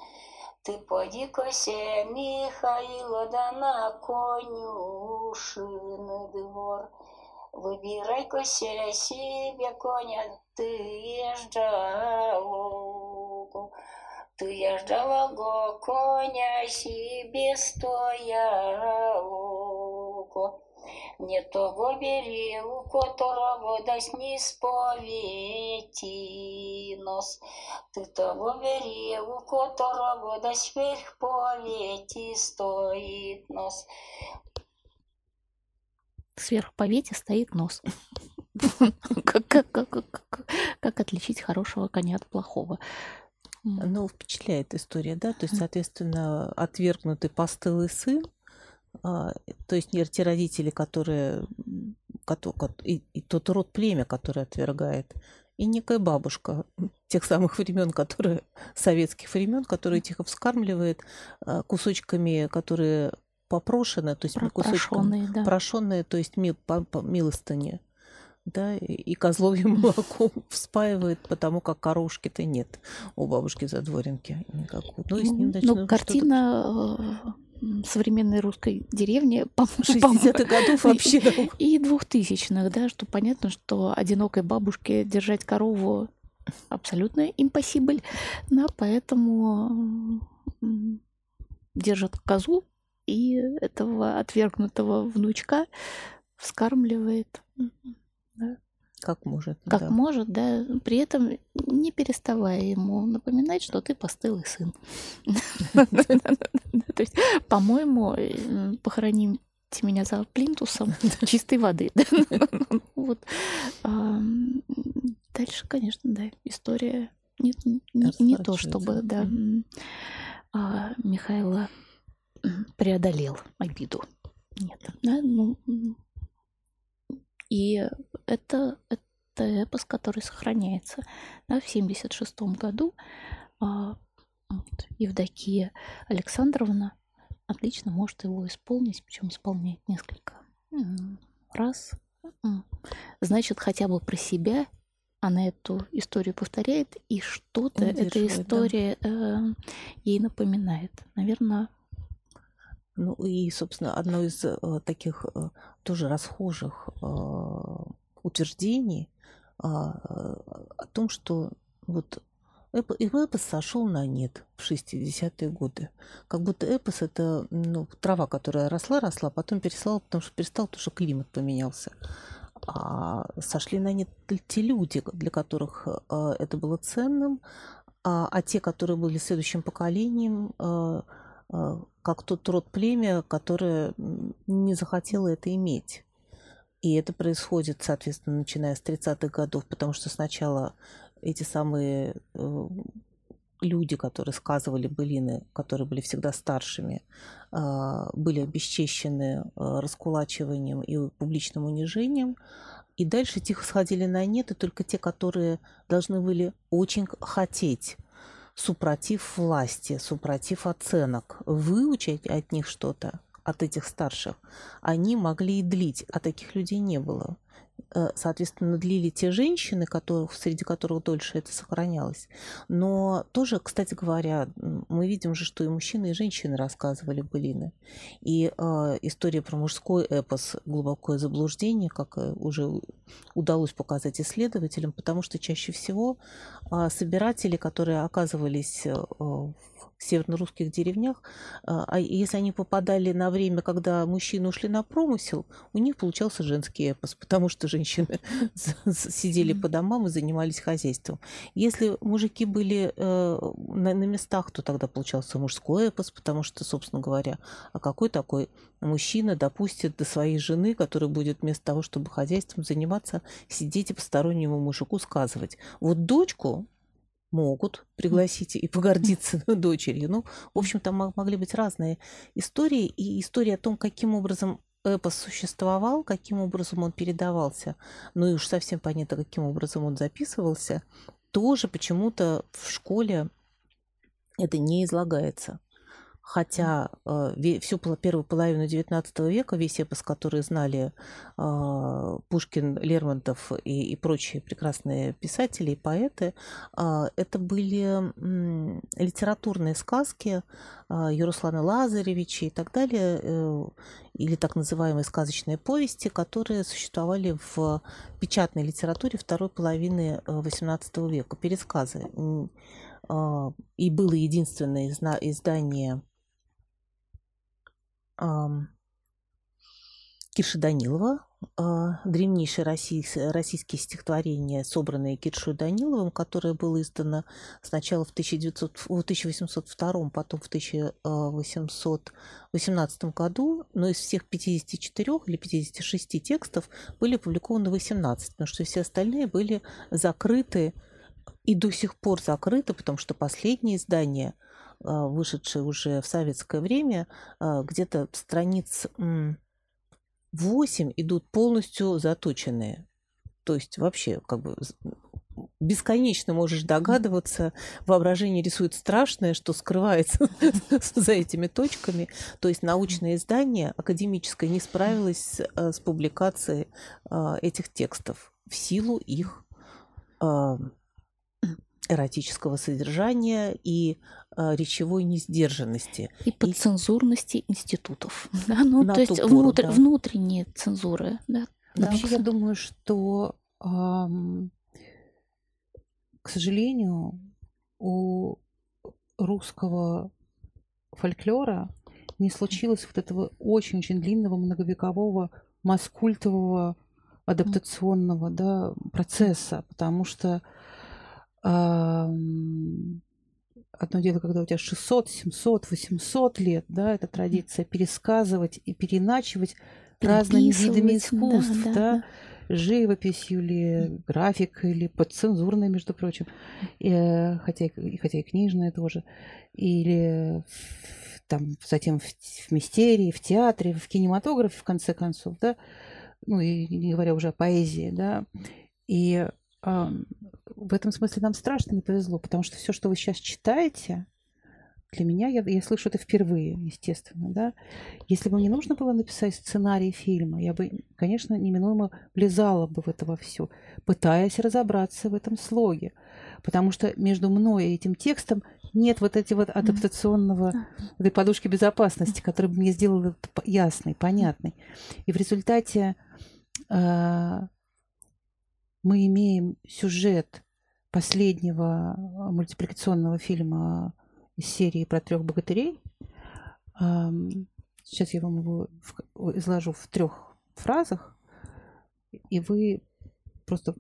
Ты поди-ка Михаила, да на конюшины двор. Выбирай-ка себе коня, ты езжалогу. Ты езжалого коня себе стоялогу. Не того бери, у которого даст не сповети нос. Ты того бери, у которого даст вверх повети стоит нос. Сверх повете стоит нос. Как, как, как, как, как отличить хорошего коня от плохого? Ну, впечатляет история, да? То есть, соответственно, отвергнутый постылый сын, то есть не те родители, которые, и, и тот род племя, который отвергает, и некая бабушка тех самых времен, которые советских времен, которая тихо вскармливает а, кусочками, которые попрошены, то есть кусочками да. прошенные, то есть мил, по, по милостыне да, и козловьим молоком вспаивает, потому как коровушки-то нет у бабушки задворенки никакой. Ну, и с ним ну, картина э, современной русской деревни 60-х годов вообще. И двухтысячных, да, что понятно, что одинокой бабушке держать корову абсолютно импосибль, да, поэтому держат козу, и этого отвергнутого внучка вскармливает да? Как может. Как да. может, да. При этом не переставая ему напоминать, что ты постылый сын. То есть, по-моему, похоронимте меня за плинтусом чистой воды. Вот. Дальше, конечно, да, история не, не, не то, чтобы да, а, Михаила преодолел обиду. Нет. Да, ну, и это, это эпос, который сохраняется. Да, в 1976 году а, вот, Евдокия Александровна отлично может его исполнить, причем исполняет несколько раз. Значит, хотя бы про себя она эту историю повторяет, и что-то эта история да. э, ей напоминает. Наверное, ну и, собственно, одно из э, таких э, тоже расхожих э, утверждений а, о том, что вот эпос сошел на нет в 60-е годы. Как будто эпос это ну, трава, которая росла, росла, потом переслала, потому что перестал, потому что климат поменялся. А сошли на нет те люди, для которых это было ценным, а, а те, которые были следующим поколением, как тот род племя, которое не захотело это иметь. И это происходит, соответственно, начиная с 30-х годов, потому что сначала эти самые э, люди, которые сказывали былины, которые были всегда старшими, э, были обесчещены раскулачиванием и публичным унижением. И дальше тихо сходили на нет, и только те, которые должны были очень хотеть супротив власти, супротив оценок, выучить от них что-то, от этих старших, они могли и длить, а таких людей не было. Э, соответственно, длили те женщины, которых, среди которых дольше это сохранялось. Но тоже, кстати говоря, мы видим же, что и мужчины, и женщины рассказывали былины. И э, история про мужской эпос глубокое заблуждение, как э, уже удалось показать исследователям, потому что чаще всего э, собиратели, которые оказывались э, в северно-русских деревнях, а, а если они попадали на время, когда мужчины ушли на промысел, у них получался женский эпос, потому что женщины сидели по домам и занимались хозяйством. Если мужики были э, на, местах, то тогда получался мужской эпос, потому что, собственно говоря, а какой такой мужчина допустит до своей жены, которая будет вместо того, чтобы хозяйством заниматься, сидеть и постороннему мужику сказывать. Вот дочку могут пригласить и погордиться дочерью. Ну, в общем, там могли быть разные истории. И история о том, каким образом эпос существовал, каким образом он передавался, ну и уж совсем понятно, каким образом он записывался, тоже почему-то в школе это не излагается. Хотя э, всю первую половину XIX века весь эпос, который знали э, Пушкин, Лермонтов и, и прочие прекрасные писатели и поэты, э, это были литературные сказки Яруслана Лазаревича и так далее, или так называемые сказочные повести, которые существовали в печатной литературе второй половины XVIII века, пересказы. И было единственное издание Кирши Данилова, а, древнейшее российские стихотворения, собранные Киршой Даниловым, которое было издано сначала в, 1900, в 1802, потом в 1818 году, но из всех 54 или 56 текстов были опубликованы 18, потому что все остальные были закрыты и до сих пор закрыты, потому что последнее издание – а, вышедшие уже в советское время, а, где-то страниц 8 идут полностью заточенные. То есть вообще как бы бесконечно можешь догадываться, воображение рисует страшное, что скрывается за этими точками. То есть научное издание академическое не справилось а, с публикацией этих текстов в силу их эротического содержания и э, речевой несдержанности. И подцензурности и... институтов. Да? Ну, то есть внутр... да. внутренние цензуры. Да? Да. Вообще, я думаю, что, эм, к сожалению, у русского фольклора не случилось вот этого очень-очень длинного многовекового маскультового адаптационного да, процесса, потому что одно дело, когда у тебя 600, 700, 800 лет, да, это традиция пересказывать и переначивать разными видами искусств, да, да, да. живописью или графикой, или подцензурной, между прочим, и, э, хотя, и, хотя и книжная тоже, или там затем в, в мистерии, в театре, в кинематографе, в конце концов, да, ну и не говоря уже о поэзии, да, и в этом смысле нам страшно не повезло, потому что все, что вы сейчас читаете, для меня, я, я слышу это впервые, естественно, да. Если бы мне нужно было написать сценарий фильма, я бы, конечно, неминуемо влезала бы в это во все, пытаясь разобраться в этом слоге. Потому что между мной и этим текстом нет вот этой вот адаптационного, этой подушки безопасности, которая бы мне сделала ясной, понятной. И в результате а, мы имеем сюжет последнего а, мультипликационного фильма из серии про трех богатырей. Сейчас я вам его изложу в трех фразах, и вы просто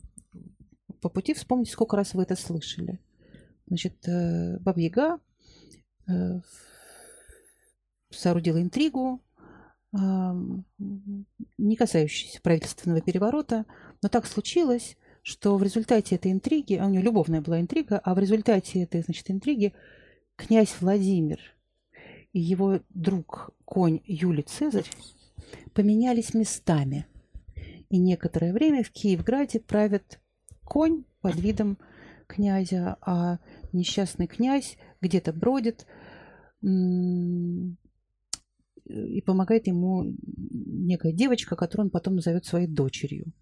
по пути вспомните, сколько раз вы это слышали. Значит, э, Баба-Яга э, соорудила интригу, не касающийся правительственного переворота, но так случилось, что в результате этой интриги, а у нее любовная была интрига, а в результате этой, значит, интриги князь Владимир и его друг конь Юлий Цезарь поменялись местами. И некоторое время в Киевграде правит конь под видом князя, а несчастный князь где-то бродит, и помогает ему некая девочка, которую он потом назовет своей дочерью.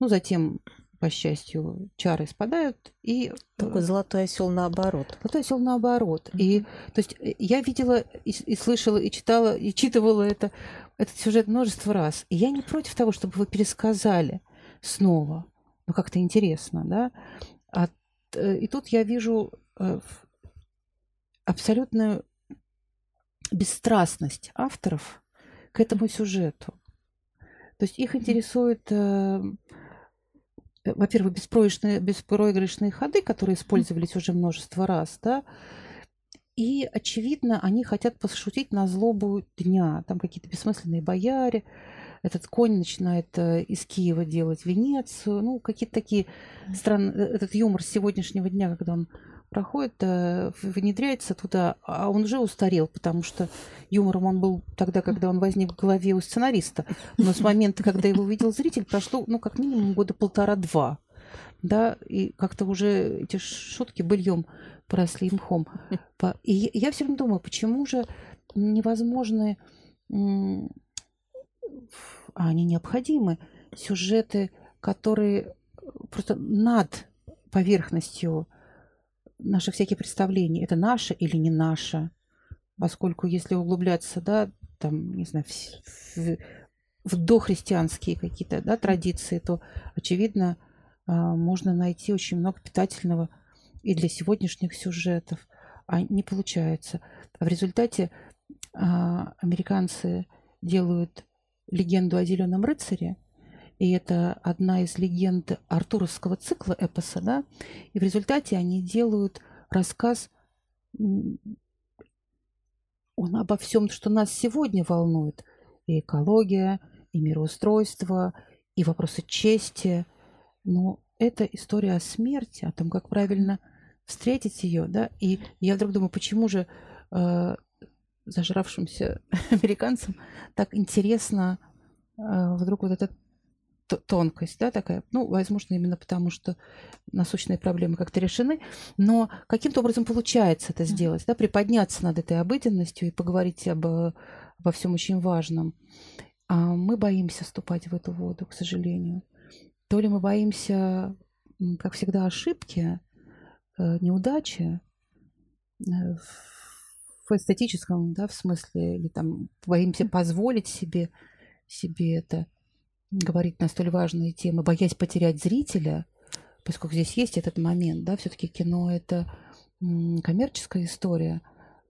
Ну, затем, по счастью, чары спадают, и... Такой золотой осел наоборот. Золотой осел наоборот. Mm-hmm. И, то есть, э, я видела и, и слышала, и читала, и читывала это, этот сюжет множество раз. И я не против того, чтобы вы пересказали снова. Ну, как-то интересно, да? А, и тут я вижу э, абсолютную бесстрастность авторов к этому сюжету. То есть их интересует, э, э, во-первых, беспроигрышные, беспроигрышные ходы, которые использовались уже множество раз, да, и, очевидно, они хотят пошутить на злобу дня. Там какие-то бессмысленные бояре, этот конь начинает э, из Киева делать Венецию, ну, какие-то такие странные, этот юмор сегодняшнего дня, когда он проходит, э, внедряется туда, а он уже устарел, потому что юмором он был тогда, когда он возник в голове у сценариста. Но с момента, когда его увидел зритель, прошло, ну, как минимум года полтора-два. Да, и как-то уже эти шутки быльем поросли мхом. И я все время думаю, почему же невозможны, а они необходимы, сюжеты, которые просто над поверхностью наших всяких представлений. Это наше или не наше? Поскольку если углубляться, да, там, не знаю, в, в, в дохристианские какие-то да, традиции, то, очевидно, а, можно найти очень много питательного и для сегодняшних сюжетов. А не получается. В результате а, американцы делают легенду о зеленом рыцаре, и это одна из легенд артуровского цикла эпоса, да, и в результате они делают рассказ он обо всем, что нас сегодня волнует. И экология, и мироустройство, и вопросы чести. Но это история о смерти, о том, как правильно встретить ее, да. И я вдруг думаю, почему же э, зажравшимся американцам так интересно э, вдруг вот этот тонкость, да, такая, ну, возможно, именно потому, что насущные проблемы как-то решены, но каким-то образом получается это сделать, да, приподняться над этой обыденностью и поговорить об, обо всем очень важном. А мы боимся ступать в эту воду, к сожалению. То ли мы боимся, как всегда, ошибки, э, неудачи э, в эстетическом, да, в смысле, или там боимся позволить себе, себе это – говорить на столь важные темы, боясь потерять зрителя, поскольку здесь есть этот момент, да, все-таки кино это коммерческая история.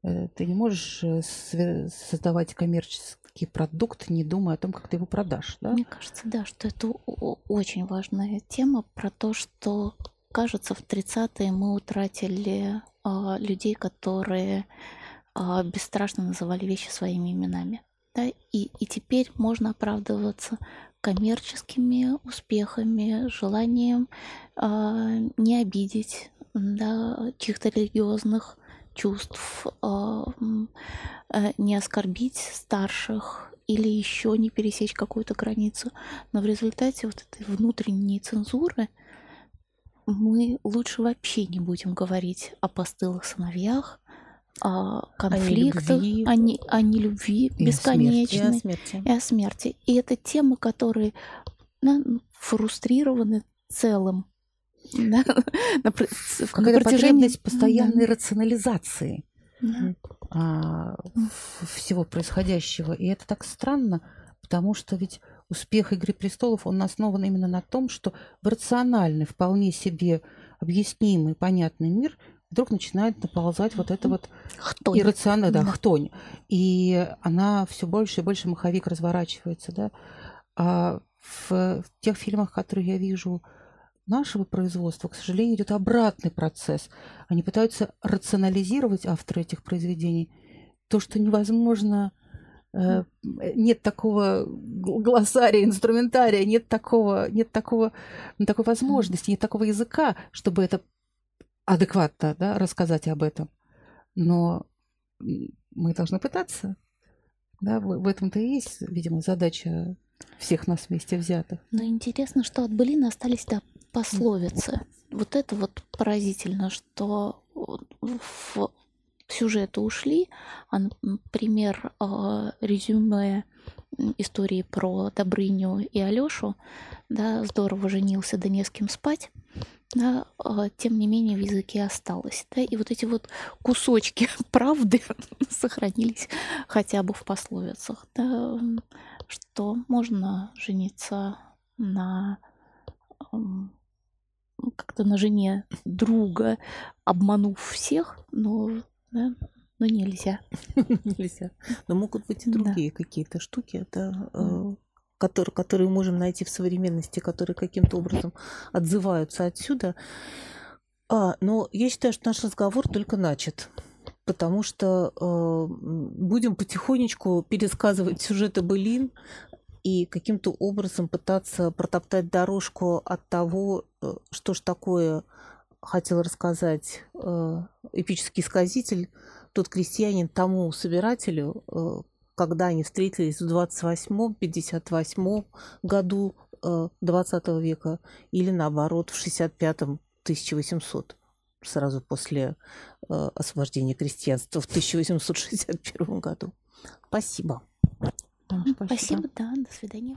Э, ты не можешь э, создавать коммерческий продукт, не думая о том, как ты его продашь. Да? Мне кажется, да, что это очень важная тема про то, что, кажется, в 30-е мы утратили а, людей, которые а, бесстрашно называли вещи своими именами. Да? И, и теперь можно оправдываться коммерческими успехами, желанием э, не обидеть да, чьих-то религиозных чувств, э, э, не оскорбить старших или еще не пересечь какую-то границу. Но в результате вот этой внутренней цензуры мы лучше вообще не будем говорить о постылых сыновьях, конфликтах, о, любви, о, не, о нелюбви и бесконечной, о смерти. и о смерти. И это темы, которые да, фрустрированы целым. Да, на, Какая-то потребность постоянной да. рационализации да. а, всего происходящего. И это так странно, потому что ведь успех «Игры престолов», он основан именно на том, что в рациональный, вполне себе объяснимый, понятный мир – вдруг начинает наползать вот это вот хтонь. иррациональная, да, хтонь. И она все больше и больше маховик разворачивается, да. А в, в тех фильмах, которые я вижу нашего производства, к сожалению, идет обратный процесс. Они пытаются рационализировать авторы этих произведений. То, что невозможно э, нет такого глоссария, инструментария, нет такого, нет такого, такой возможности, нет такого языка, чтобы это адекватно да, рассказать об этом. Но мы должны пытаться. Да, в, этом-то и есть, видимо, задача всех нас вместе взятых. Но интересно, что от былины остались да, пословицы. Вот это вот поразительно, что в сюжеты ушли, а, например, а, резюме истории про Добрыню и Алёшу, да, здорово женился, да не с кем спать, да, а, тем не менее в языке осталось. Да, и вот эти вот кусочки правды сохранились хотя бы в пословицах, да, что можно жениться на как-то на жене друга, обманув всех, но, да, но нельзя. Нельзя. Но могут быть и другие какие-то штуки. Это которые, которые можем найти в современности, которые каким-то образом отзываются отсюда. А, но я считаю, что наш разговор только начат потому что э, будем потихонечку пересказывать сюжеты былин и каким-то образом пытаться протоптать дорожку от того, э, что ж такое хотел рассказать э, эпический сказитель, тот крестьянин тому собирателю, э, когда они встретились в 28-58 году э, 20 века или наоборот в 65-м 1800 сразу после э, освобождения крестьянства в 1861 году. Спасибо. Спасибо, да, до свидания.